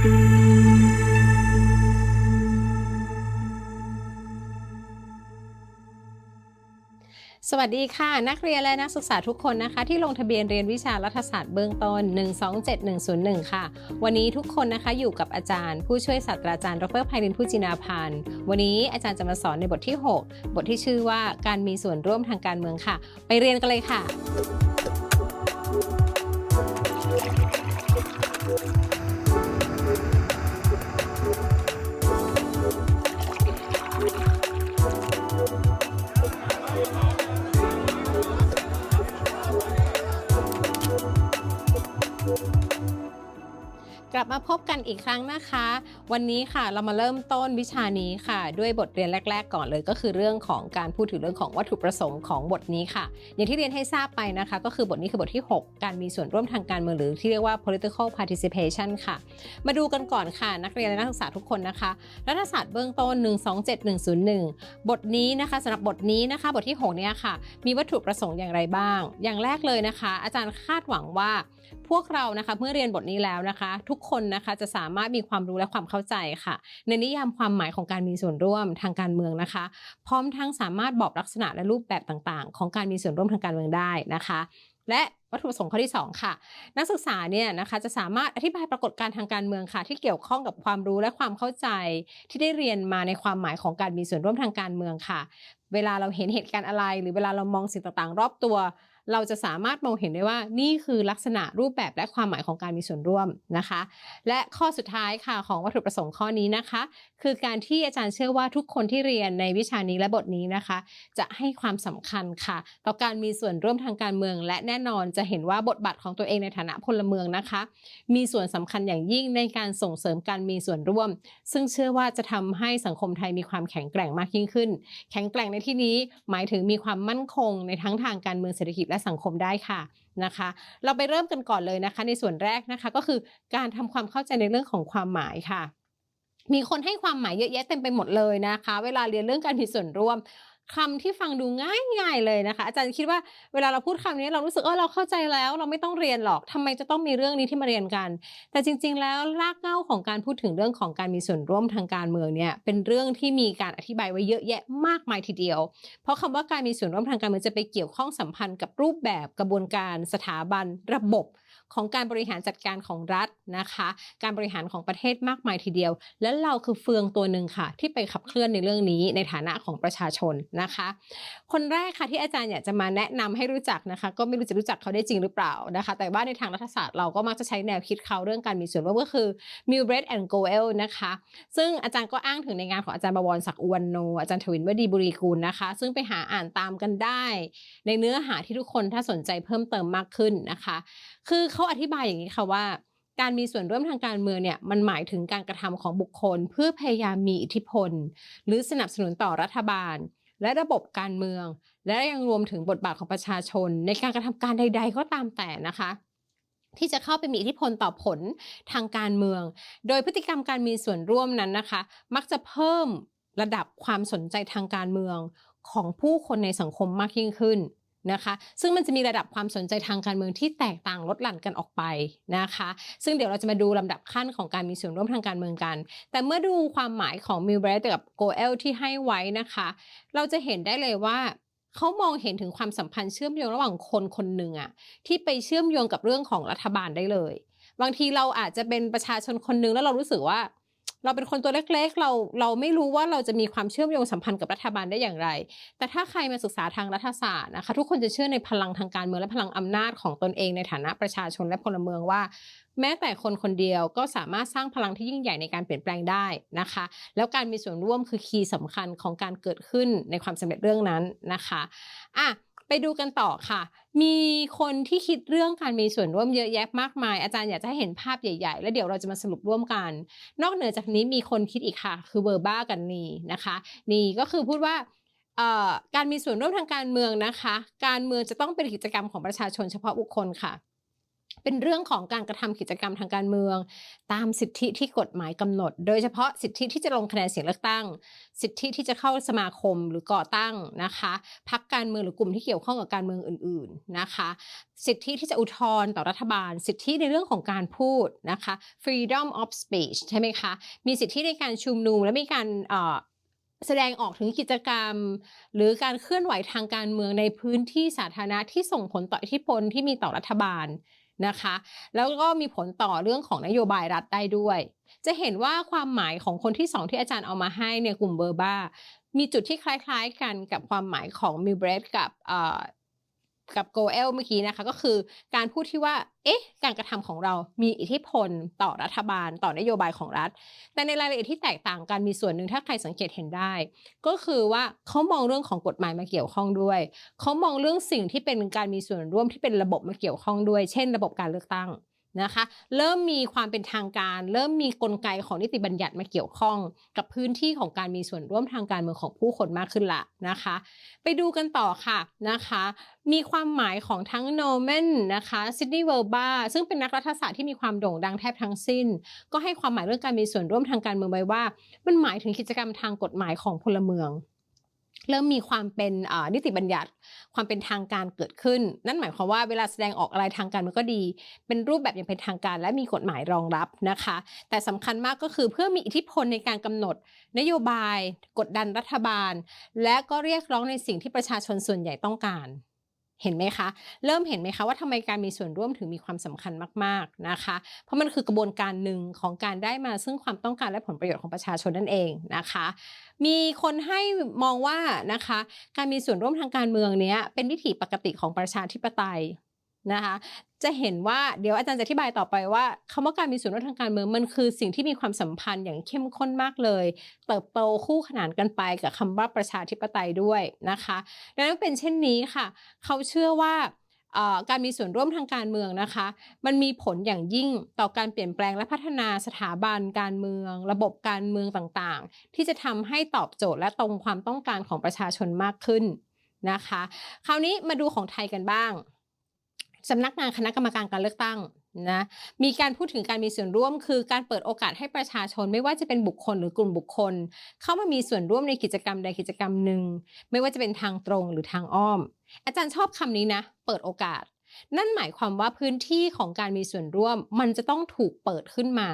สวัสดีค่ะ นักเรียนและนักศึกษาทุกคนนะคะ ที่ลงทะเบียนเรียนวิชารัฐศาสตร์เบื้องต้น 127101 ค่ะ วันนี้ทุกคนนะคะอยู่กับอาจารย์ ผู้ช่วยศาสตราจารย์ดรไพรินผู้จินาพันธ์วันนี้อาจารย์จะมาสอนในบทที่ 6 บทที่ชื่อว่าการมีส่วนร่วมทางการเมืองค่ะ ไปเรียนกันเลยค่ะ กลับมาพบกันอีกครั้งนะคะ วันนี้ค่ะเรามาเริ่มต้นวิชานี้ค่ะ ด้วยบทเรียนแรก ๆ ก่อนเลย ก็คือเรื่องของการพูดถึงเรื่องของวัตถุประสงค์ของบทนี้ค่ะ อย่างที่เรียนให้ทราบไปนะคะ ก็คือบทนี้คือบทที่ 6 การมีส่วนร่วมทางการเมืองหรือที่เรียกว่า political participation ค่ะ มาดูกันก่อนค่ะ นักเรียนและนักศึกษาทุกคนนะคะ รัฐศาสตร์เบื้องต้น 127101 บทนี้นะคะสำหรับบทนี้นะคะ บทที่6เนี่ยค่ะ มีวัตถุประสงค์อย่างไรบ้าง อย่างแรกเลยนะคะ อาจารย์คาดหวังว่า พวกเรานะคะเมื่อเรียนบทนี้แล้วนะคะ ทุกคนนะคะจะสามารถมีความรู้และความเข้าใจค่ะ ในนิยามความหมายของการมีส่วนร่วมทางการเมืองนะคะ พร้อมทั้งสามารถบอกลักษณะและรูปแบบต่างๆ ของการมีส่วนร่วมทางการเมืองได้นะคะ และวัตถุประสงค์ข้อที่ 2 ค่ะ นักศึกษาเนี่ยนะคะจะสามารถอธิบายปรากฏการณ์ทางการเมืองค่ะ ที่เกี่ยวข้องกับความรู้และความเข้าใจ ที่ได้เรียนมาในความหมายของการมีส่วนร่วมทางการเมืองค่ะ เวลาเราเห็นเหตุการณ์อะไร หรือเวลาเรามองสิ่งต่างๆ รอบตัว เราจะสามารถมองเห็นได้ว่านี่คือลักษณะรูปแบบและความหมายของการมีส่วนร่วมนะคะ และข้อสุดท้ายค่ะของวัตถุประสงค์ข้อนี้นะคะ คือการที่อาจารย์เชื่อว่าทุกคนที่เรียนในวิชานี้และบทนี้นะคะ จะให้ความสำคัญค่ะ ต่อการมีส่วนร่วมทางการเมือง และแน่นอนจะเห็นว่าบทบาทของตัวเองในฐานะพลเมืองนะคะ มีส่วนสำคัญอย่างยิ่งในการส่งเสริมการมีส่วนร่วม ซึ่งเชื่อว่าจะทำให้สังคมไทยมีความแข็งแกร่งมากยิ่งขึ้น แข็งแกร่งในที่นี้หมายถึงมีความมั่นคงในทั้งทางการเมืองเศรษฐกิจและสังคมได้ค่ะนะคะ เราไปเริ่มกันก่อนเลยนะคะ ในส่วนแรกนะคะก็คือการทำความเข้าใจในเรื่องของความหมายค่ะมีคนให้ความหมายเยอะแยะเต็มไปหมดเลยนะคะ เวลาเรียนเรื่องการมีส่วนร่วม คำที่ฟังดูง่ายๆเลยนะคะ อาจารย์คิดว่าเวลาเราพูดคำนี้เรารู้สึกเออเราเข้าใจแล้ว เราไม่ต้องเรียนหรอกทำไมจะต้องมีเรื่องนี้ที่มาเรียนกัน แต่จริง ๆ แล้วรากเหง้าของการพูดถึงเรื่องของการมีส่วนร่วมทางการเมืองเนี่ยเป็นเรื่องที่มีการอธิบายไว้เยอะแยะมากมายทีเดียว เพราะคำว่าการมีส่วนร่วมทางการเมืองจะไปเกี่ยวข้องสัมพันธ์กับรูปแบบกระบวนการสถาบันระบบ ของการบริหารจัดการของรัฐนะคะ การบริหารของประเทศมากมายทีเดียว และเราคือเฟืองตัวหนึ่งค่ะ ที่ไปขับเคลื่อนในเรื่องนี้ในฐานะของประชาชนนะคะ คนแรกค่ะที่อาจารย์อยากจะมาแนะนำให้รู้จักนะคะ ก็ไม่รู้จะรู้จักเขาได้จริงหรือเปล่านะคะ แต่ว่าในทางรัฐศาสตร์เราก็มักจะใช้แนวคิดเขาเรื่องการมีส่วนร่วมก็คือ m i l b r e d and Goel นะคะ ซึ่งอาจารย์ก็อ้างถึงในงานของอาจารย์บวรศักดิ์อุวันโน อาจารย์ทวินวดีบุรีกูลนะคะ ซึ่งไปหาอ่านตามกันได้ ในเนื้อหาที่ทุกคนถ้าสนใจเพิ่มเติมมากขึ้นนะคะคือเขาอธิบายอย่างนี้ค่ะว่า การมีส่วนร่วมทางการเมืองเนี่ยมันหมายถึงการกระทำของบุคคล เพื่อพยายามมีอิทธิพล หรือสนับสนุนต่อรัฐบาล และระบบการเมือง และยังรวมถึงบทบาทของประชาชน ในการกระทำการใด ๆ ก็ตามแต่นะคะที่จะเข้าไปมีอิทธิพลต่อผลทางการเมือง โดยพฤติกรรมการมีส่วนร่วมนั้นนะคะ มักจะเพิ่มระดับความสนใจทางการเมืองของผู้คนในสังคมมากยิ่งขึ้น นะคะ ซึ่งมันจะมีระดับความสนใจทางการเมืองที่แตกต่างลดหลั่นกันออกไปนะคะ ซึ่งเดี๋ยวเราจะมาดูลำดับขั้นของการมีส่วนร่วมทางการเมืองกัน แต่เมื่อดูความหมายของมิลเบรตกับโกเอลที่ให้ไว้นะคะ เราจะเห็นได้เลยว่าเขามองเห็นถึงความสัมพันธ์เชื่อมโยงระหว่างคนคนหนึ่งอะที่ไปเชื่อมโยงกับเรื่องของรัฐบาลได้เลย บางทีเราอาจจะเป็นประชาชนคนหนึ่งแล้วเรารู้สึกว่า เราเป็นคนตัวเล็กๆ เราเราไม่รู้ว่าเราจะมีความเชื่อมโยงสัมพันธ์กับรัฐบาลได้อย่างไร แต่ถ้าใครมาศึกษาทางรัฐศาสตร์นะคะทุกคนจะเชื่อในพลังทางการเมืองและพลังอำนาจของตนเองในฐานะประชาชนและพลเมืองว่า แม้แต่คนคนเดียวก็สามารถสร้างพลังที่ยิ่งใหญ่ในการเปลี่ยนแปลงได้นะคะ แล้วการมีส่วนร่วมคือคีย์สำคัญของการเกิดขึ้นในความสำเร็จเรื่องนั้นนะคะอะ ไปดูกันต่อค่ะ มีคนที่คิดเรื่องการมีส่วนร่วมเยอะแยะมากมาย อาจารย์อยากจะให้เห็นภาพใหญ่ ๆ แล้วเดี๋ยวเราจะมาสรุปร่วมกัน นอกเหนือจากนี้มีคนคิดอีกค่ะ คือเบอร์บ้ากันนีนะคะ นี่ก็คือพูดว่าการมีส่วนร่วมทางการเมืองนะคะ การเมืองจะต้องเป็นกิจกรรมของประชาชนเฉพาะบุคคลค่ะ เป็นเรื่องของการกระทำกิจกรรมทางการเมือง ตามสิทธิที่กฎหมายกำหนด โดยเฉพาะสิทธิที่จะลงคะแนนเสียงเลือกตั้ง สิทธิที่จะเข้าสมาคมหรือก่อตั้งนะคะพักการเมืองหรือกลุ่มที่เกี่ยวข้องกับการเมืองอื่น ๆนะคะ สิทธิที่จะอุทธรณ์ต่อรัฐบาล สิทธิในเรื่องของการพูดนะคะ freedom of speech ใช่ไหมคะมีสิทธิในการชุมนุมและมีการแสดงออกถึงกิจกรรม หรือการเคลื่อนไหวทางการเมืองในพื้นที่สาธารณะที่ส่งผลต่ออิทธิพลที่มีต่อรัฐบาล นะคะ แล้วก็มีผลต่อเรื่องของนโยบายรัฐได้ด้วย จะเห็นว่าความหมายของคนที่สองที่อาจารย์เอามาให้เนี่ยกลุ่มเบอร์บ้า มีจุดที่คล้ายๆกันกับความหมายของมิลเบรดกับ กับโกเอลเมื่อกี้นะคะ ก็คือการพูดที่ว่า เอ๊ะ การกระทำของเรามีอิทธิพลต่อรัฐบาล ต่อนโยบายของรัฐ แต่ในรายละเอียดที่แตกต่างกันมีส่วนหนึ่งถ้าใครสังเกตเห็นได้ ก็คือว่าเขามองเรื่องของกฎหมายมาเกี่ยวข้องด้วยเขามองเรื่องสิ่งที่เป็นการมีส่วนร่วมที่เป็นระบบมาเกี่ยวข้องด้วย เช่น ระบบการเลือกตั้ง นะคะ เริ่มมีความเป็นทางการ เริ่มมีกลไกของนิติบัญญัติมาเกี่ยวข้อง กับพื้นที่ของการมีส่วนร่วมทางการเมืองของผู้คนมากขึ้นละนะคะ ไปดูกันต่อค่ะนะคะ มีความหมายของทั้ง Norman นะคะ Sidney Verba ซึ่งเป็นนักรัฐศาสตร์ที่มีความโด่งดังแทบทั้งสิ้น ก็ให้ความหมายเรื่องการมีส่วนร่วมทางการเมืองไว้ว่า มันหมายถึงกิจกรรมทางกฎหมายของพลเมือง เริ่มมีความเป็นนิติบัญญัติ ความเป็นทางการเกิดขึ้น นั่นหมายความว่าเวลาแสดงออกอะไรทางการมันก็ดี เป็นรูปแบบอย่างเป็นทางการ และมีกฎหมายรองรับนะคะ แต่สำคัญมากก็คือเพื่อมีอิทธิพลในการกำหนด นโยบาย กดดันรัฐบาล และก็เรียกร้องในสิ่งที่ประชาชนส่วนใหญ่ต้องการ เห็นไหมคะ เริ่มเห็นไหมคะว่าทำไมการมีส่วนร่วมถึงมีความสำคัญมาก ๆนะคะ เพราะมันคือกระบวนการหนึ่งของการได้มาซึ่งความต้องการและผลประโยชน์ของประชาชนนั่นเองนะคะ มีคนให้มองว่านะคะ การมีส่วนร่วมทางการเมืองเนี้ยเป็นวิถีปกติของประชาธิปไตยนะคะ จะเห็นว่าเดี๋ยวอาจารย์จะอธิบายต่อไปว่าคำว่าการมีส่วนร่วมทางการเมืองมันคือสิ่งที่มีความสัมพันธ์อย่างเข้มข้นมากเลย เติบโตคู่ขนานกันไปกับคำว่าประชาธิปไตยด้วยนะคะดังนั้นเป็นเช่นนี้ค่ะ เขาเชื่อว่าการมีส่วนร่วมทางการเมืองนะคะ มันมีผลอย่างยิ่งต่อการเปลี่ยนแปลงและพัฒนาสถาบันการเมือง ระบบการเมืองต่างๆ ที่จะทำให้ตอบโจทย์และตรงความต้องการของประชาชนมากขึ้นนะคะ คราวนี้มาดูของไทยกันบ้าง สำนักงานคณะกรรมการการเลือกตั้งนะมีการพูดถึงการมีส่วนร่วม คือการเปิดโอกาสให้ประชาชนไม่ว่าจะเป็นบุคคลหรือกลุ่มบุคคล เข้ามามีส่วนร่วมในกิจกรรมใดกิจกรรมหนึ่งไม่ว่าจะเป็นทางตรงหรือทางอ้อม อาจารย์ชอบคำนี้นะ เปิดโอกาส นั่นหมายความว่าพื้นที่ของการมีส่วนร่วม มันจะต้องถูกเปิดขึ้นมา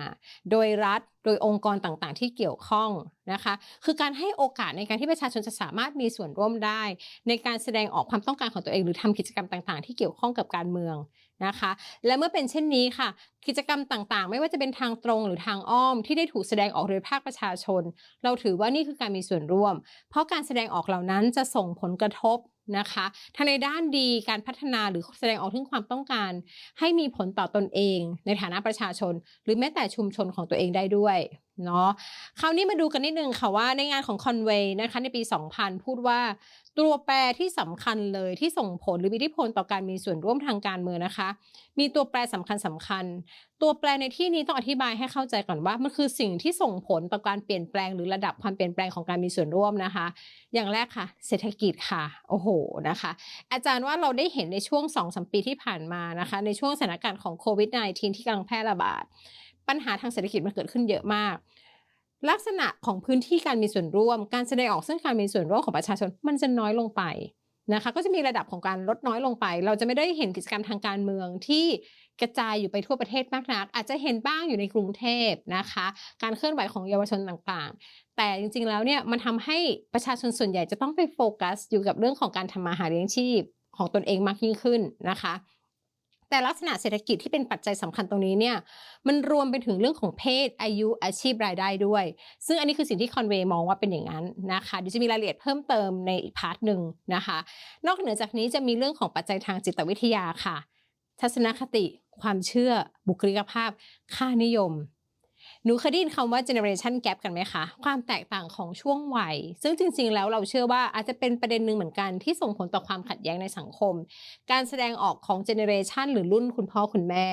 โดยรัฐโดยองค์กรต่างๆ ที่เกี่ยวข้องนะคะ คือการให้โอกาสในการที่ประชาชนจะสามารถมีส่วนร่วมได้ ในการแสดงออกความต้องการของตัวเอง หรือทำกิจกรรมต่างๆ ที่เกี่ยวข้องกับการเมืองนะคะ และเมื่อเป็นเช่นนี้ค่ะ กิจกรรมต่างๆ ไม่ว่าจะเป็นทางตรงหรือทางอ้อม ที่ได้ถูกแสดงออกโดยภาคประชาชน เราถือว่านี่คือการมีส่วนร่วม เพราะการแสดงออกเหล่านั้นจะส่งผลกระทบ นะคะทั้งในด้านดีการพัฒนาหรือแสดงออกถึงความต้องการ ให้มีผลต่อตอนเอง ในฐานะประชาชน หรือแม้แต่ชุมชนของตัวเองได้ด้วยเนาะคราวนี้มาดูกันนิดนึงค่ะว่าในงานของคอนเวย์นะคะในปี 2000 พูดว่า ตัวแปรที่สำคัญเลยที่ส่งผลหรือมีอิทธิพลต่อการมีส่วนร่วมทางการเมืองนะคะ มีตัวแปรสำคัญสำคัญ ตัวแปรในที่นี้ต้องอธิบายให้เข้าใจก่อนว่ามันคือสิ่งที่ส่งผลต่อการเปลี่ยนแปลงหรือระดับความเปลี่ยนแปลงของการมีส่วนร่วมนะคะ อย่างแรกค่ะ เศรษฐกิจค่ะโอ้โหนะคะ อาจารย์ว่าเราได้เห็นในช่วง2อสปีที่ผ่านมานะคะ ในช่วงสถานการณ์ของโควิด -19 ที่กำลังแพร่ระบาดปัญหาทางเศรษฐกิจมันเกิดขึ้นเยอะมาก ลักษณะของพื้นที่การมีส่วนร่วม การแสดงออกซึ่งการมีส่วนร่วมของประชาชนมันจะน้อยลงไปนะคะ ก็จะมีระดับของการลดน้อยลงไป เราจะไม่ได้เห็นกิจกรรมทางการเมืองที่กระจายอยู่ไปทั่วประเทศมากนัก อาจจะเห็นบ้างอยู่ในกรุงเทพนะคะ การเคลื่อนไหวของเยาวชนต่างๆ แต่จริงๆแล้วเนี่ยมันทำให้ประชาชนส่วนใหญ่จะต้องไปโฟกัส อยู่กับเรื่องของการทำมาหาเลี้ยงชีพของตนเองมากยิ่งขึ้นนะคะ แต่ลักษณะเศรษฐกิจที่เป็นปัจจัยสำคัญตรงนี้เนี่ยมันรวมไปถึงเรื่องของเพศอายุอาชีพรายได้ด้วย ซึ่งอันนี้คือสิ่งที่คอนเวย์มองว่าเป็นอย่างนั้นนะคะเดี๋ยวจะมีรายละเอียดเพิ่มเติมในอีก part หนึ่งนะคะ นอกเหนือจากนี้จะมีเรื่องของปัจจัยทางจิตวิทยาค่ะ ทัศนคติ ความเชื่อ บุคลิกภาพ ค่านิยม หนูเคยได้ยินคำว่า generation gap กันไหมคะ ความแตกต่างของช่วงวัย ซึ่งจริง ๆ แล้วเราเชื่อว่าอาจจะเป็นประเด็นหนึ่งเหมือนกันที่ส่งผลต่อความขัดแย้งในสังคม การแสดงออกของ generation หรือรุ่นคุณพ่อคุณแม่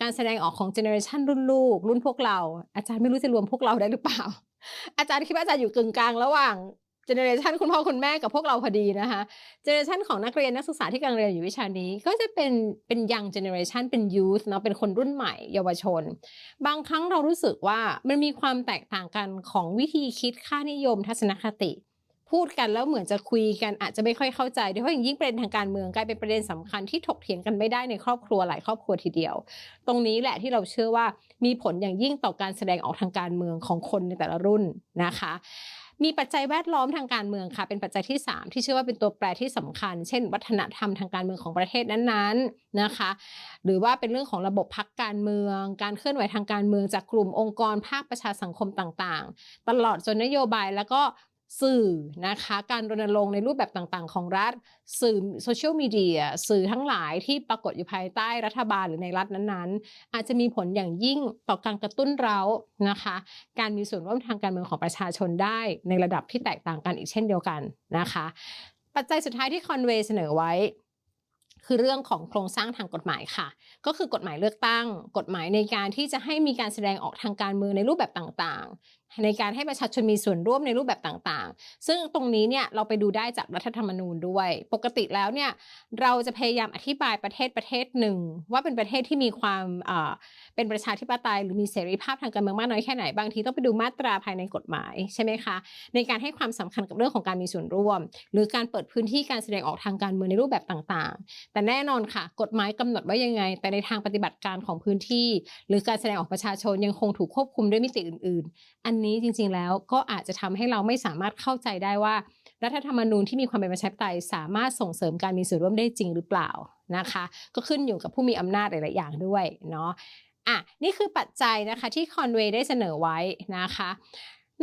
การแสดงออกของ generation รุ่นลูก รุ่นพวกเรา อาจารย์ไม่รู้จะรวมพวกเราได้หรือเปล่า อาจารย์คิดว่าอาจารย์อยู่กึ่งกลางระหว่าง generation คุณพ่อคุณแม่กับพวกเราพอดีนะคะgeneration ของนักเรียนนักศึกษาที่กำลังเรียนอยู่วิชานี้ ก็จะเป็นเป็น young generation เป็น youth เนาะเป็นคนรุ่นใหม่เยาวชน บางครั้งเรารู้สึกว่ามันมีความแตกต่างกันของวิธีคิดค่านิยมทัศนคติ พูดกันแล้วเหมือนจะคุยกันอาจจะไม่ค่อยเข้าใจโดยเฉพาะอย่างยิ่งประเด็นทางการเมืองกลายเป็นประเด็นสำคัญที่ถกเถียงกันไม่ได้ในครอบครัวหลายครอบครัวทีเดียว ตรงนี้แหละที่เราเชื่อว่ามีผลอย่างยิ่งต่อการแสดงออกทางการเมืองของคนในแต่ละรุ่นนะคะ มีปัจจัยแวดล้อมทางการเมืองค่ะ เป็นปัจจัยที่ 3 ที่เชื่อว่าเป็นตัวแปรที่สำคัญ เช่น วัฒนธรรมทางการเมืองของประเทศนั้นๆนะคะ หรือว่าเป็นเรื่องของระบบพักการเมือง การเคลื่อนไหวทางการเมืองจากกลุ่มองค์กรภาคประชาสังคมต่างๆ ตลอดจนนโยบายแล้วก็ สื่อนะคะการรณรงค์ในรูปแบบต่างๆ ของรัฐ สื่อโซเชียลมีเดียสื่อทั้งหลายที่ปรากฏอยู่ภายใต้รัฐบาลหรือในรัฐนั้นๆ อาจจะมีผลอย่างยิ่งต่อการกระตุ้นเรานะคะ การมีส่วนร่วมทางการเมืองของประชาชนได้ในระดับที่แตกต่างกันอีกเช่นเดียวกันนะคะ ปัจจัยสุดท้ายที่คอนเวย์เสนอไว้คือเรื่องของโครงสร้างทางกฎหมายค่ะ ก็คือกฎหมายเลือกตั้ง กฎหมายในการที่จะให้มีการแสดงออกทางการเมืองในรูปแบบต่างๆ ในการให้ประชาชนมีส่วนร่วมในรูปแบบต่างๆ ซึ่งตรงนี้เนี่ยเราไปดูได้จากรัฐธรรมนูญด้วย ปกติแล้วเนี่ยเราจะพยายามอธิบายประเทศประเทศหนึ่ง ว่าเป็นประเทศที่มีความเป็นประชาธิปไตยหรือมีเสรีภาพทางการเมืองมากน้อยแค่ไหนบางทีต้องไปดูมาตราภายในกฎหมายใช่ไหมคะในการให้ความสำคัญกับเรื่องของการมีส่วนร่วม หรือการเปิดพื้นที่การแสดงออกทางการเมืองในรูปแบบต่างๆ แต่แน่นอนค่ะ กฎหมายกำหนดไว้ยังไง แต่ในทางปฏิบัติการของพื้นที่ หรือการแสดงออกประชาชนยังคงถูกควบคุมด้วยมิติอื่น ๆ อันนี้จริง ๆ แล้วก็อาจจะทำให้เราไม่สามารถเข้าใจได้ว่า รัฐธรรมนูญที่มีความเป็นประชาธิปไตยสามารถส่งเสริมการมีส่วนร่วมได้จริงหรือเปล่านะคะ ก็ขึ้นอยู่กับผู้มีอำนาจหลายๆอย่างด้วยเนาะอะนี่คือปัจจัยนะคะที่คอนเวย์ได้เสนอไว้นะคะ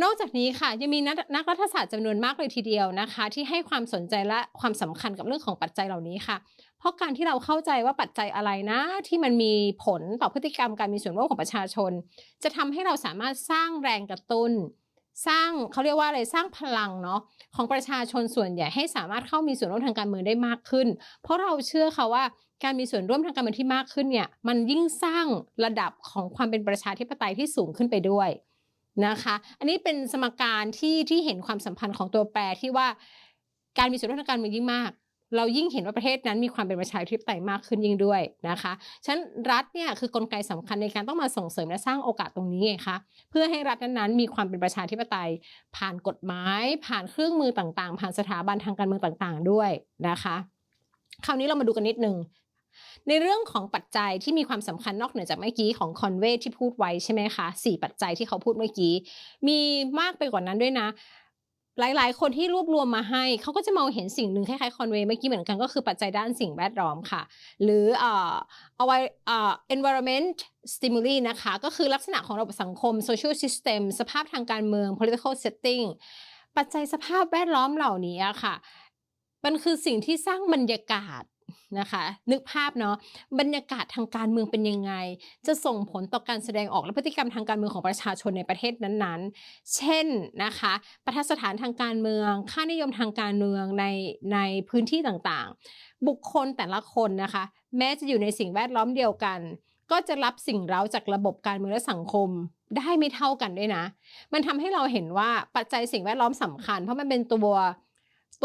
นอกจากนี้ค่ะยังมีนักนักรัฐศาสตร์จำนวนมากเลยทีเดียวนะคะ ที่ให้ความสนใจและความสำคัญกับเรื่องของปัจจัยเหล่านี้ค่ะ เพราะการที่เราเข้าใจว่าปัจจัยอะไรนะ ที่มันมีผลต่อพฤติกรรมการมีส่วนร่วมของประชาชน จะทำให้เราสามารถสร้างแรงกระตุ้น สร้างเขาเรียกว่าอะไรสร้างพลังเนาะของประชาชนส่วนใหญ่ให้สามารถเข้ามีส่วนร่วมทางการเมืองได้มากขึ้น เพราะเราเชื่อค่ะว่าการมีส่วนร่วมทางการเมืองที่มากขึ้นเนี่ยมันยิ่งสร้างระดับของความเป็นประชาธิปไตยที่สูงขึ้นไปด้วย นะคะ อันนี้เป็นสมการที่ที่เห็นความสัมพันธ์ของตัวแปรที่ว่าการมีส่วนร่วมทางการเมืองยิ่งมาก เรายิ่งเห็นว่าประเทศนั้นมีความเป็นประชาธิปไตยมากขึ้นยิ่งด้วยนะคะฉะนั้นรัฐเนี่ยคือกลไกสำคัญในการต้องมาส่งเสริมและสร้างโอกาสตรงนี้ไงคะเพื่อให้รัฐนั้นๆมีความเป็นประชาธิปไตย ผ่านกฎหมาย ผ่านเครื่องมือต่างๆ ผ่านสถาบันทางการเมืองต่างๆ ด้วยนะคะคราวนี้เรามาดูกันนิดนึง ในเรื่องของปัจจัยที่มีความสำคัญนอกเหนือจากเมื่อกี้ของคอนเวทที่พูดไว้ใช่ไหมคะสี่ปัจจัยที่เขาพูดเมื่อกี้ มีมากไปกว่านั้นด้วยนะ หลาย ๆ คนที่รวบรวมมาให้ เขาก็จะมองเห็นสิ่งหนึ่งคล้ายๆคอนเวเมื่อกี้เหมือนกันก็คือปัจจัยด้านสิ่งแวดล้อมค่ะ หรือเอ่อเอาไว้เอ่อ environment stimuli นะคะ ก็คือลักษณะของระบบสังคม social system สภาพทางการเมือง political setting ปัจจัยสภาพแวดล้อมเหล่านี้ค่ะ มันคือสิ่งที่สร้างบรรยากาศ นะคะ นึกภาพเนาะบรรยากาศทางการเมืองเป็นยังไง จะส่งผลต่อการแสดงออกและพฤติกรรมทางการเมืองของประชาชนในประเทศนั้นๆ เช่นนะคะประทัสถานทางการเมือง ค่านิยมทางการเมืองในในพื้นที่ต่างๆ บุคคลแต่ละคนนะคะ แม้จะอยู่ในสิ่งแวดล้อมเดียวกัน ก็จะรับสิ่งเร้าจากระบบการเมืองและสังคมได้ไม่เท่ากันด้วยนะ มันทำให้เราเห็นว่าปัจจัยสิ่งแวดล้อมสำคัญ เพราะมันเป็นตัว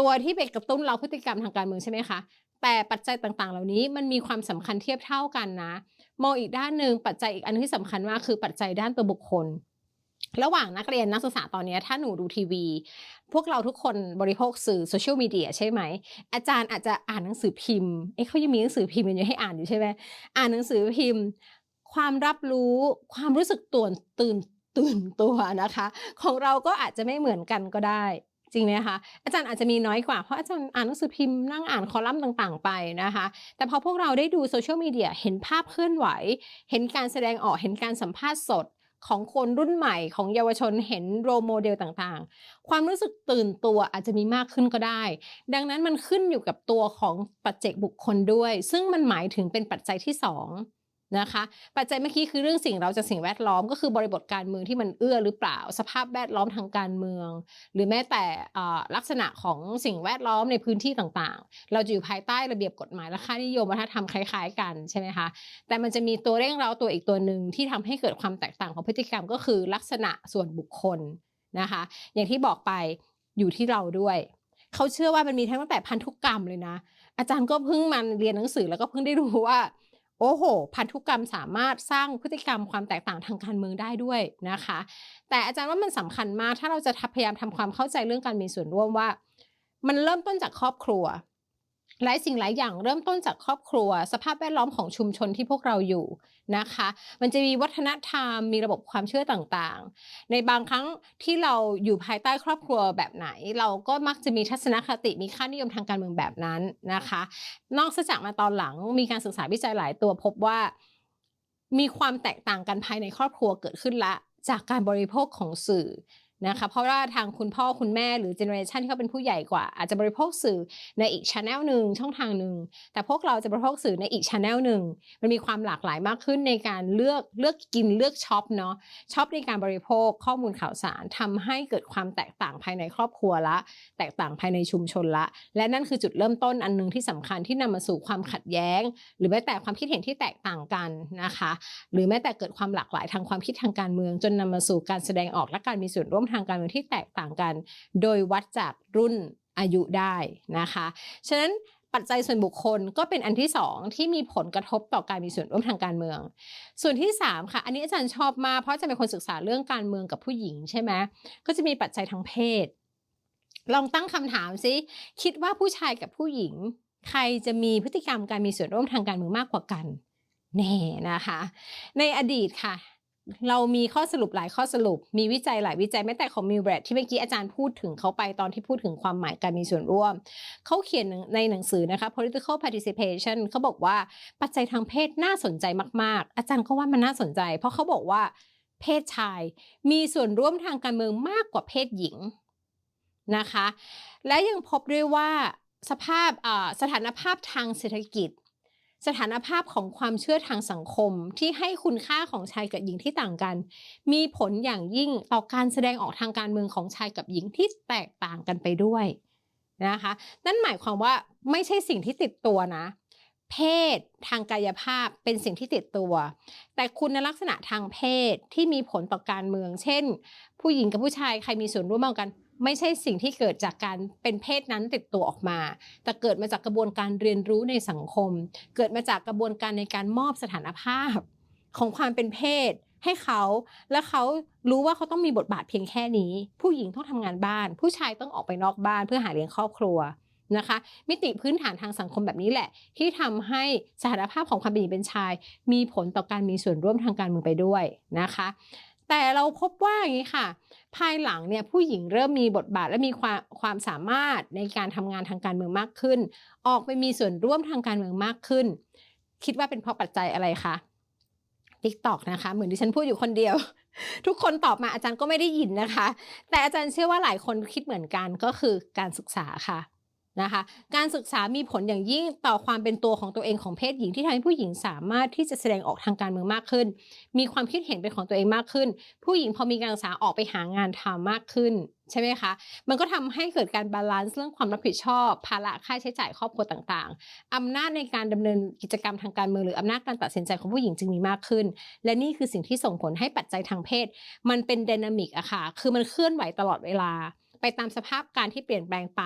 ตัวที่ไปกระตุ้นเราพฤติกรรมทางการเมืองใช่ไหมคะ แต่ปัจจัยต่างๆ เหล่านี้มันมีความสำคัญเทียบเท่ากันนะ มองอีกด้านหนึ่งปัจจัยอีกอันที่สำคัญมากคือปัจจัยด้านตัวบุคคล ระหว่างนักเรียนนักศึกษาตอนนี้ถ้าหนูดูทีวี พวกเราทุกคนบริโภคสื่อโซเชียลมีเดียใช่ไหม อาจารย์อาจจะอ่านหนังสือพิมพ์เอ๊ะเขายังมีหนังสือพิมพ์อยู่ให้อ่านอยู่ใช่ไหมอ่านหนังสือพิมพ์ ความรับรู้ความรู้สึกตื่นตื่นตื่นตัวนะคะ ของเราก็อาจจะไม่เหมือนกันก็ได้ จริงไหมคะอาจารย์อาจจะมีน้อยกว่าเพราะอาจารย์อ่านหนังสือพิมพ์นั่งอ่านคอลัมน์ต่างๆ ไปนะคะ แต่พอพวกเราได้ดูโซเชียลมีเดียเห็นภาพเคลื่อนไหว เห็นการแสดงออกเห็นการสัมภาษณ์สดของคนรุ่นใหม่ของเยาวชนเห็นโรโมเดลต่างๆ ความรู้สึกตื่นตัวอาจจะมีมากขึ้นก็ได้ ดังนั้นมันขึ้นอยู่กับตัวของปัจเจกบุคคลด้วย ซึ่งมันหมายถึงเป็นปัจจัยที่ 2 นะคะ ปัจจัยเมื่อกี้คือเรื่องสิ่งเราจะสิ่งแวดล้อมก็คือบริบทการเมืองที่มันเอื้อหรือเปล่า สภาพแวดล้อมทางการเมือง หรือแม้แต่ลักษณะของสิ่งแวดล้อมในพื้นที่ต่างๆ เราจะอยู่ภายใต้ระเบียบกฎหมายและค่านิยมวัฒนธรรมคล้าย ๆ กันใช่ไหมคะแต่มันจะมีตัวเร่งเราตัวอีกตัวหนึ่งที่ทำให้เกิดความแตกต่างของพฤติกรรมก็คือลักษณะส่วนบุคคลนะคะ อย่างที่บอกไปอยู่ที่เราด้วยเขาเชื่อว่ามันมีทั้งตั้งแต่พันธุกรรมเลยนะ อาจารย์ก็เพิ่งมาเรียนหนังสือแล้วก็เพิ่งได้รู้ว่า โอ้โห พันธุกรรมสามารถสร้างพฤติกรรมความแตกต่างทางการเมืองได้ด้วยนะคะ แต่อาจารย์ว่ามันสำคัญมาก ถ้าเราจะพยายามทำความเข้าใจเรื่องการมีส่วนร่วมว่า มันเริ่มต้นจากครอบครัวหลายสิ่งหลายอย่างเริ่มต้นจากครอบครัว สภาพแวดล้อมของชุมชนที่พวกเราอยู่ นะคะ มันจะมีวัฒนธรรมมีระบบความเชื่อต่างๆ ในบางครั้งที่เราอยู่ภายใต้ครอบครัวแบบไหน เราก็มักจะมีทัศนคติมีค่านิยมทางการเมืองแบบนั้นนะคะ นอกจากมาตอนหลังมีการศึกษาวิจัยหลายตัวพบว่า มีความแตกต่างกันภายในครอบครัวเกิดขึ้นละจากการบริโภคของสื่อ นะคะเพราะว่าทางคุณพ่อคุณแม่หรือเจเนอเรชันที่เขาเป็นผู้ใหญ่กว่า อาจจะบริโภคสื่อในอีกช anel หนึ่งช่องทางหนึ่งแต่พวกเราจะบริโภคสื่อในอีกช anel หนึ่งมันมีความหลากหลายมากขึ้นในการเลือกเลือกกินเลือกช็อปเนาะช็อปในการบริโภคข้อมูลข่าวสารทำให้เกิดความแตกต่างภายในครอบครัวละ แตกต่างภายในชุมชนละ และนั่นคือจุดเริ่มต้นอันหนึ่งที่สำคัญที่นำมาสู่ความขัดแย้ง หรือแม้แต่ความคิดเห็นที่แตกต่างกันนะคะ หรือแม้แต่เกิดความหลากหลายทางความคิดทางการเมือง จนนำมาสู่การแสดงออกและการมีส่วนร่วมทางการเมืองที่แตกต่างกัน โดยวัดจากรุ่นอายุได้นะคะ ฉะนั้นปัจจัยส่วนบุคคลก็เป็นอันที่สองที่มีผลกระทบต่อการมีส่วนร่วมทางการเมือง ส่วนที่ 3 ค่ะ อันนี้อาจารย์ชอบมาเพราะจะเป็นคนศึกษาเรื่องการเมืองกับผู้หญิงใช่ไหมก็จะมีปัจจัยทางเพศ ลองตั้งคำถามซิคิดว่าผู้ชายกับผู้หญิง ใครจะมีพฤติกรรมการมีส่วนร่วมทางการเมืองมากกว่ากันแน่นะคะ ในอดีตค่ะ เรามีข้อสรุปหลายข้อสรุป มีวิจัยหลายวิจัยแม้แต่ของมิวเบรดที่เมื่อกี้อาจารย์พูดถึงเขาไปตอนที่พูดถึงความหมายการมีส่วนร่วม เขาเขียนในหนังสือนะคะ political participation เขาบอกว่าปัจจัยทางเพศน่าสนใจมาก ๆ อาจารย์ก็ว่ามันน่าสนใจ เพราะเขาบอกว่าเพศชาย มีส่วนร่วมทางการเมืองมากกว่าเพศหญิงนะคะ และยังพบด้วยว่าสภาพสถานภาพทางเศรษฐกิจ สถานภาพของความเชื่อทางสังคมที่ให้คุณค่าของชายกับหญิงที่ต่างกัน มีผลอย่างยิ่งต่อการแสดงออกทางการเมืองของชายกับหญิงที่แตกต่างกันไปด้วยนะคะนั่นหมายความว่าไม่ใช่สิ่งที่ติดตัวนะ เพศทางกายภาพเป็นสิ่งที่ติดตัว แต่คุณลักษณะทางเพศที่มีผลต่อการเมือง เช่น ผู้หญิงกับผู้ชายใครมีส่วนร่วมกัน ไม่ใช่สิ่งที่เกิดจากการเป็นเพศนั้นติดตัวออกมา แต่เกิดมาจากกระบวนการเรียนรู้ในสังคม เกิดมาจากกระบวนการในการมอบสถานภาพ ของความเป็นเพศให้เขาและเขารู้ว่าเขาต้องมีบทบาทเพียงแค่นี้ ผู้หญิงต้องทำงานบ้าน ผู้ชายต้องออกไปนอกบ้านเพื่อหาเลี้ยงครอบครัวนะคะ มิติพื้นฐานทางสังคมแบบนี้แหละ ที่ทำให้สถานภาพของความเป็นหญิงเป็นชาย มีผลต่อการมีส่วนร่วมทางการเมืองไปด้วยนะคะ แต่เราพบว่าอย่างนี้ค่ะ ภายหลังเนี่ยผู้หญิงเริ่มมีบทบาทและมีความความสามารถในการทำงานทางการเมืองมากขึ้น ออกไปมีส่วนร่วมทางการเมืองมากขึ้น คิดว่าเป็นเพราะปัจจัยอะไรคะติ๊กตอกนะคะ เหมือนที่ฉันพูดอยู่คนเดียว ทุกคนตอบมาอาจารย์ก็ไม่ได้ยินนะคะ แต่อาจารย์เชื่อว่าหลายคนคิดเหมือนกันก็คือการศึกษาค่ะ นะคะ การศึกษามีผลอย่างยิ่งต่อความเป็นตัวของตัวเองของเพศหญิงที่ทำให้ผู้หญิงสามารถที่จะแสดงออกทางการเมืองมากขึ้น มีความคิดเห็นเป็นของตัวเองมากขึ้น ผู้หญิงพอมีการศึกษาออกไปหางานทำมากขึ้นใช่ไหมคะ มันก็ทำให้เกิดการ balance เรื่องความรับผิดชอบ ภาระค่าใช้จ่ายครอบครัวต่างๆอำนาจในการดำเนินกิจกรรมทางการเมืองหรืออำนาจการตัดสินใจของผู้หญิงจึงมีมากขึ้น และนี่คือสิ่งที่ส่งผลให้ปัจจัยทางเพศ มันเป็น dynamic อะค่ะ คือมันเคลื่อนไหวตลอดเวลา ไปตามสภาพการที่เปลี่ยนแปลงไป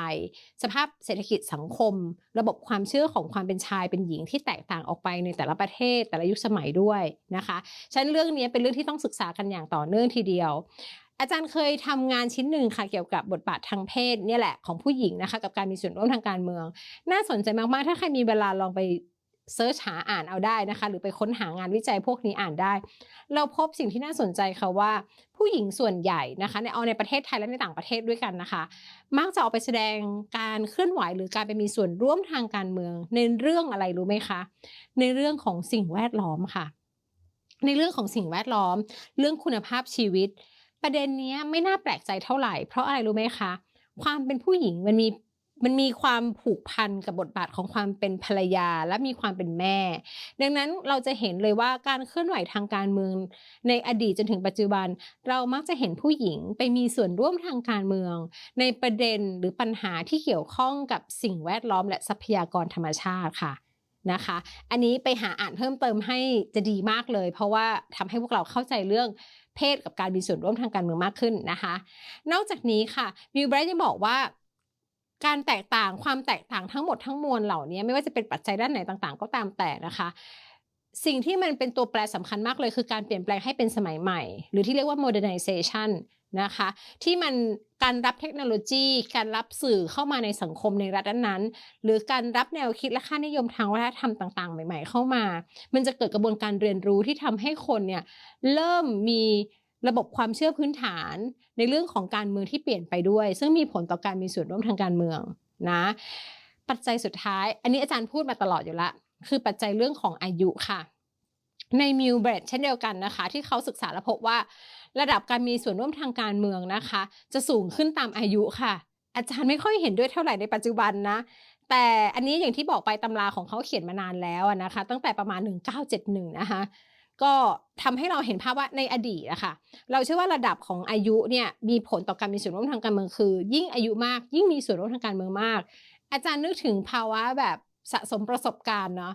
สภาพเศรษฐกิจสังคม ระบบความเชื่อของความเป็นชายเป็นหญิงที่แตกต่างออกไปในแต่ละประเทศแต่ละยุคสมัยด้วยนะคะฉันเรื่องนี้เป็นเรื่องที่ต้องศึกษากันอย่างต่อเนื่องทีเดียวอาจารย์เคยทำงานชิ้นหนึ่งค่ะเกี่ยวกับบทบาททางเพศเนี่ยแหละของผู้หญิงนะคะกับการมีส่วนร่วมทางการเมือง น่าสนใจมากๆ ถ้าใครมีเวลาลองไป เซิร์ชหาอ่านเอาได้นะคะ หรือไปค้นหางานวิจัยพวกนี้อ่านได้ เราพบสิ่งที่น่าสนใจค่ะว่า ผู้หญิงส่วนใหญ่นะคะในเอาในประเทศไทยและในต่างประเทศด้วยกันนะคะ มักจะออกไปแสดงการเคลื่อนไหวหรือการไปมีส่วนร่วมทางการเมือง ในเรื่องอะไรรู้ไหมคะ ในเรื่องของสิ่งแวดล้อมค่ะ ในเรื่องของสิ่งแวดล้อม เรื่องคุณภาพชีวิต ประเด็นนี้ไม่น่าแปลกใจเท่าไหร่ เพราะอะไรรู้ไหมคะความเป็นผู้หญิงมันมี มันมีความผูกพันกับบทบาทของความเป็นภรรยาและมีความเป็นแม่ ดังนั้นเราจะเห็นเลยว่าการเคลื่อนไหวทางการเมืองในอดีตจนถึงปัจจุบัน เรามักจะเห็นผู้หญิงไปมีส่วนร่วมทางการเมือง ในประเด็นหรือปัญหาที่เกี่ยวข้องกับสิ่งแวดล้อมและทรัพยากรธรรมชาติค่ะนะคะ อันนี้ไปหาอ่านเพิ่มเติมให้จะดีมากเลย เพราะว่าทำให้พวกเราเข้าใจเรื่องเพศกับการมีส่วนร่วมทางการเมืองมากขึ้นนะคะ นอกจากนี้ค่ะมิวไบรท์ยังบอกว่า การแตกต่างความแตกต่างทั้งหมดทั้งมวลเหล่านี้ไม่ว่าจะเป็นปัจจัยด้านไหนต่างๆ ก็ตามแต่นะคะ สิ่งที่มันเป็นตัวแปรสำคัญมากเลยคือการเปลี่ยนแปลงให้เป็นสมัยใหม่ หรือที่เรียกว่า modernization นะคะ ที่มันการรับเทคโนโลยี การรับสื่อเข้ามาในสังคมในรัฐนั้น หรือการรับแนวคิดและค่านิยมทางวัฒนธรรมต่าง ๆ ใหม่ ๆ เข้ามา มันจะเกิดกระบวนการเรียนรู้ที่ทำให้คนเนี่ยเริ่มมี ระบบความเชื่อพื้นฐานในเรื่องของการเมืองที่เปลี่ยนไปด้วย ซึ่งมีผลต่อการมีส่วนร่วมทางการเมืองนะปัจจัยสุดท้าย อันนี้อาจารย์พูดมาตลอดอยู่ละคือปัจจัยเรื่องของอายุค่ะ ในมิวเบรดเช่นเดียวกันนะคะ ที่เขาศึกษาและพบว่า ระดับการมีส่วนร่วมทางการเมืองนะคะ จะสูงขึ้นตามอายุค่ะ อาจารย์ไม่ค่อยเห็นด้วยเท่าไหร่ในปัจจุบันนะแต่อันนี้อย่างที่บอกไปตำราของเขาเขียนมานานแล้วนะคะ ตั้งแต่ประมาณ 1971 นะคะ ก็ทำให้เราเห็นภาพว่าในอดีตนะคะเราเชื่อว่าระดับของอายุเนี่ยมีผลต่อการมีส่วนร่วมทางการเมืองคือ ยิ่งอายุมาก ยิ่งมีส่วนร่วมทางการเมืองมาก อาจารย์นึกถึงภาวะแบบสะสมประสบการณ์เนาะ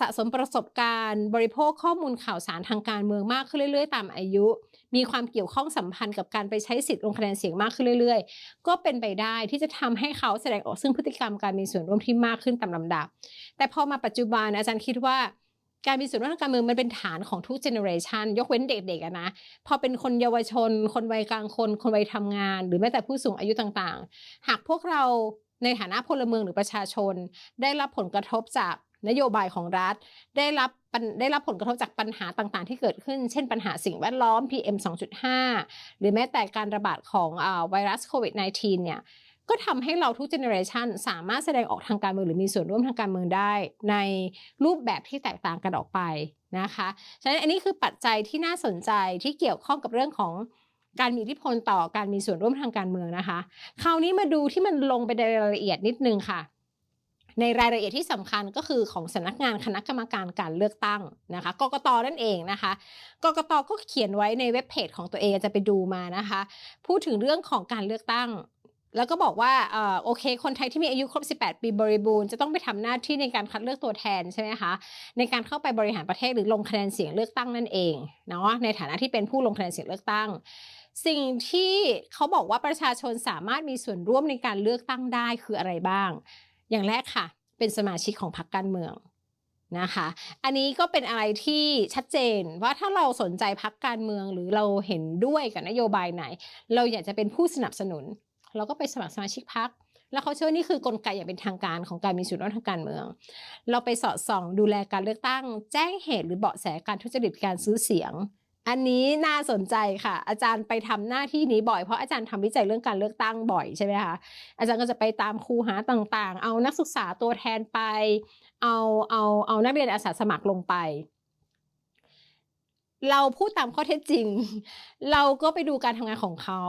สะสมประสบการณ์บริโภคข้อมูลข่าวสารทางการเมืองมากขึ้นเรื่อย ๆ ตามอายุ มีความเกี่ยวข้องสัมพันธ์กับการไปใช้สิทธิ์ลงคะแนนเสียงมากขึ้นเรื่อย ๆ ก็เป็นไปได้ที่จะทำให้เขาแสดงออกซึ่งพฤติกรรมการมีส่วนร่วมที่มากขึ้นตามลำดับ แต่พอมาปัจจุบันอาจารย์คิดว่า การมีส่วนร่วมทางการเมืองมันเป็นฐานของทุก generation ยกเว้นเด็กๆนะพอเป็นคนเยาวชน คนวัยกลางคน คนวัยทำงาน หรือแม้แต่ผู้สูงอายุต่างๆ หากพวกเราในฐานะพลเมืองหรือประชาชน ได้รับผลกระทบจากนโยบายของรัฐ ได้รับได้รับผลกระทบจากปัญหาต่างๆ ที่เกิดขึ้น เช่นปัญหาสิ่งแวดล้อม PM 2.5 หรือแม้แต่การระบาดของไวรัสโควิด -19 เนี่ย ก็ทำให้เราทุกเจเนอเรชันสามารถแสดงออกทางการเมืองหรือมีส่วนร่วมทางการเมืองได้ ในรูปแบบที่แตกต่างกันออกไปนะคะฉะนั้นอันนี้คือปัจจัยที่น่าสนใจที่เกี่ยวข้องกับเรื่องของการมีอิทธิพลต่อการมีส่วนร่วมทางการเมืองนะคะ คราวนี้มาดูที่มันลงไปในรายละเอียดนิดนึงค่ะ ในรายละเอียดที่สำคัญก็คือของสำนักงานคณะกรรมการการเลือกตั้งนะคะกกตนั่นเองนะคะกกตก็เขียนไว้ในเว็บเพจของตัวเองจะไปดูมานะคะ พูดถึงเรื่องของการเลือกตั้ง แล้วก็บอกว่าโอเค คนไทยที่มีอายุครบ 18 ปีบริบูรณ์จะต้องไปทำหน้าที่ในการคัดเลือกตัวแทนใช่ไหมคะในการเข้าไปบริหารประเทศหรือลงคะแนนเสียงเลือกตั้งนั่นเองเนาะในฐานะที่เป็นผู้ลงคะแนนเสียงเลือกตั้ง สิ่งที่เขาบอกว่าประชาชนสามารถมีส่วนร่วมในการเลือกตั้งได้คืออะไรบ้าง อย่างแรกค่ะ เป็นสมาชิกของพรรคการเมืองนะคะ อันนี้ก็เป็นอะไรที่ชัดเจนว่าถ้าเราสนใจพรรคการเมืองหรือเราเห็นด้วยกับนโยบายไหน เราอยากจะเป็นผู้สนับสนุน เราก็ไปสมัครสมาชิกพรรคแล้วเขาเชื่อนี่คือกลไกอย่างเป็นทางการของการมีส่วนร่วมทางการเมือง เราไปสอดส่องดูแลการเลือกตั้ง แจ้งเหตุหรือเบาะแสการทุจริตการซื้อเสียง อันนี้น่าสนใจค่ะ อาจารย์ไปทำหน้าที่นี้บ่อยเพราะอาจารย์ทำวิจัยเรื่องการเลือกตั้งบ่อยใช่ไหมคะอาจารย์ก็จะไปตามครูหาต่างๆ เอานักศึกษาตัวแทนไป เอาเอาเอานักเรียนอาสาสมัครลงไป เราพูดตามข้อเท็จจริง เราก็ไปดูการทำงานของเขา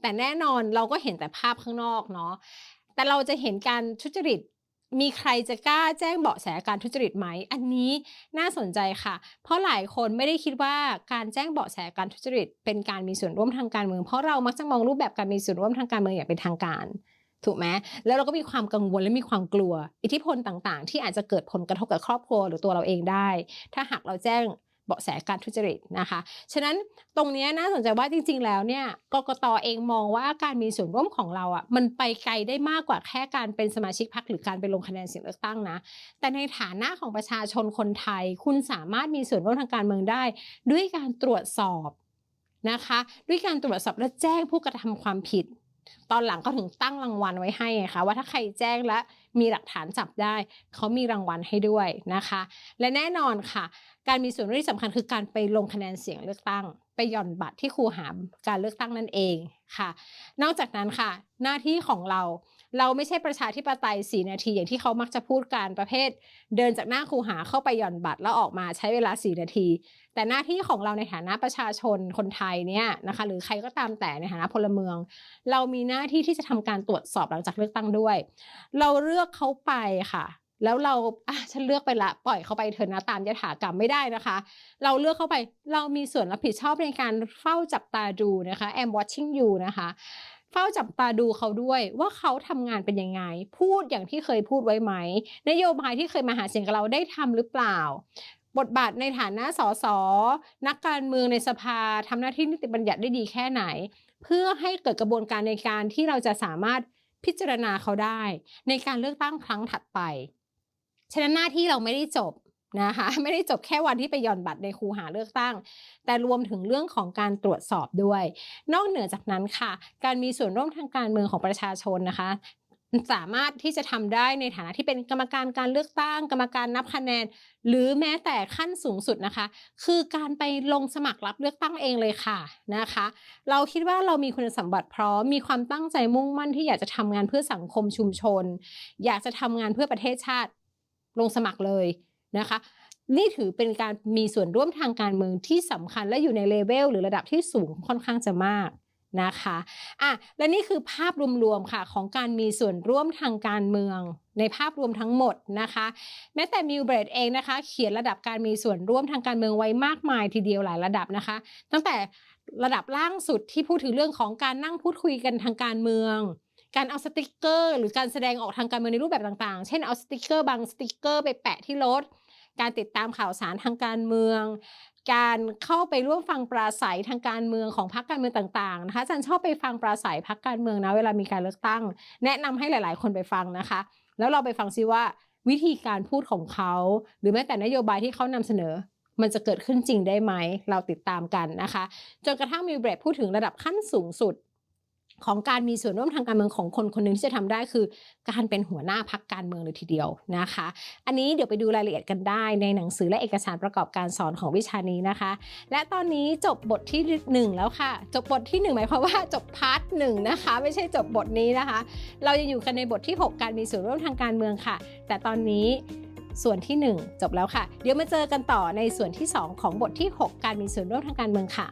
แต่แน่นอนเราก็เห็นแต่ภาพข้างนอกเนาะแต่เราจะเห็นการทุจริตมีใครจะกล้าแจ้งเบาะแสการทุจริตไหม อันนี้น่าสนใจค่ะ เพราะหลายคนไม่ได้คิดว่าการแจ้งเบาะแสการทุจริต เป็นการมีส่วนร่วมทางการเมือง เพราะเรามักจะมองรูปแบบการมีส่วนร่วมทางการเมืองอย่างเป็นทางการ ถูกไหมแล้วเราก็มีความกังวลและมีความกลัว อิทธิพลต่างๆ ที่อาจจะเกิดผลกระทบกับครอบครัวหรือตัวเราเองได้ ถ้าหากเราแจ้ง เบาะแสการทุจริตนะคะ ฉะนั้นตรงนี้น่าสนใจว่าจริง ๆ แล้วเนี่ยกกตอเองมองว่าการมีส่วนร่วมของเราอะ่ะมันไปไกลได้มากกว่าแค่การเป็นสมาชิกพรรคหรือการไปลงคะแนนเสียงเลือกตั้งนะ แต่ในฐานะของประชาชนคนไทย คุณสามารถมีส่วนร่วมทางการเมืองได้ ด้วยการตรวจสอบนะคะ ด้วยการตรวจสอบและแจ้งผู้กระทำความผิด ตอนหลังก็ถึงตั้งรางวัลไว้ให้ค่ะว่าถ้าใครแจ้งและมีหลักฐานจับได้เขามีรางวัลให้ด้วยนะคะ และแน่นอนค่ะ การมีส่วนร่วมที่สำคัญคือการไปลงคะแนนเสียงเลือกตั้ง ไปหย่อนบัตรที่ครูหามการเลือกตั้งนั่นเองค่ะ นอกจากนั้นค่ะ หน้าที่ของเรา เราไม่ใช่ประชาธิปไตย 4 นาทีอย่างที่เขามักจะพูดการประเภท เดินจากหน้าครูหาเข้าไปหย่อนบัตรแล้วออกมาใช้เวลา 4 นาที แต่หน้าที่ของเราในฐานะประชาชนคนไทยเนี่ยนะคะหรือใครก็ตามแต่ในฐานะพลเมือง เรามีหน้าที่ที่จะทำการตรวจสอบหลังจากเลือกตั้งด้วย เราเลือกเขาไปค่ะแล้วเราอะฉันเลือกไปละ ปล่อยเขาไปเถอะนะตามยถากรรมไม่ได้นะคะ เราเลือกเข้าไป เรามีส่วนรับผิดชอบในการเฝ้าจับตาดูนะคะ I'm watching you นะคะ เฝ้าจับตาดูเขาด้วยว่าเขาทำงานเป็นยังไง พูดอย่างที่เคยพูดไว้ไหม นโยบายที่เคยมาหาเสียงกับเราได้ทำหรือเปล่า บทบาทในฐานะสสนักการเมืองในสภาทำหน้าที่นิติบัญญัติได้ดีแค่ไหน เพื่อให้เกิดกระบวนการในการที่เราจะสามารถพิจารณาเขาได้ ในการเลือกตั้งครั้งถัดไป ฉะนั้นหน้าที่เราไม่ได้จบ นะคะไม่ได้จบแค่วันที่ไปย่อนบัตรในคูหาเลือกตั้ง แต่รวมถึงเรื่องของการตรวจสอบด้วย นอกเหนือจากนั้นค่ะ การมีส่วนร่วมทางการเมืองของประชาชนนะคะสามารถที่จะทำได้ในฐานะที่เป็นกรรมการการเลือกตั้ง กรรมการนับคะแนน หรือแม้แต่ขั้นสูงสุดนะคะ คือการไปลงสมัครรับเลือกตั้งเองเลยค่ะนะคะ เราคิดว่าเรามีคุณสมบัติพร้อมมีความตั้งใจมุ่งมั่นที่อยากจะทำงานเพื่อสังคมชุมชน อยากจะทำงานเพื่อประเทศชาติลงสมัครเลย นะคะ นี่ถือเป็นการมีส่วนร่วมทางการเมืองที่สำคัญและอยู่ในเลเวลหรือระดับที่สูงค่อนข้างจะมากนะคะอะและนี่คือภาพรวมๆค่ะของการมีส่วนร่วมทางการเมืองในภาพรวมทั้งหมดนะคะ แม้แต่ Milbrath เองนะคะ เขียนระดับการมีส่วนร่วมทางการเมืองไว้มากมายทีเดียวหลายระดับนะคะ ตั้งแต่ระดับล่างสุดที่พูดถึงเรื่องของการนั่งพูดคุยกันทางการเมือง การเอาสติกเกอร์ หรือการแสดงออกทางการเมืองในรูปแบบต่างๆ เช่นเอาสติกเกอร์บางสติกเกอร์ไปแปะที่รถ การติดตามข่าวสารทางการเมือง การเข้าไปร่วมฟังปราศัยทางการเมืองของพรรคการเมืองต่างๆนะคะจันชอบไปฟังปราศัยพรรคการเมืองนะเวลามีการเลือกตั้ง แนะนำให้หลายๆ คนไปฟังนะคะ แล้วเราไปฟังซิว่าวิธีการพูดของเขา หรือแม้แต่นโยบายที่เขานำเสนอ มันจะเกิดขึ้นจริงได้ไหม เราติดตามกันนะคะ จนกระทั่งมีเบรดพูดถึงระดับขั้นสูงสุด ของการมีส่วนร่วมทางการเมืองของคนคนหนึ่งที่จะทำได้คือ การเป็นหัวหน้าพักการเมืองเลยทีเดียวนะคะ อันนี้เดี๋ยวไปดูรายละเอียดกันได้ในหนังสือและเอกสารประกอบการสอนของวิชานี้นะคะ และตอนนี้จบบทที่ 1 แล้วค่ะ จบบทที่ 1 หมายความว่าจบ part หนึ่งนะคะ ไม่ใช่จบบทนี้นะคะ เราจะอยู่กันในบทที่ 6 การมีส่วนร่วมทางการเมืองค่ะ แต่ตอนนี้ส่วนที่ 1 จบแล้วค่ะ เดี๋ยวมาเจอกันต่อในส่วนที่ 2 ของบทที่ 6 การมีส่วนร่วมทางการเมืองค่ะ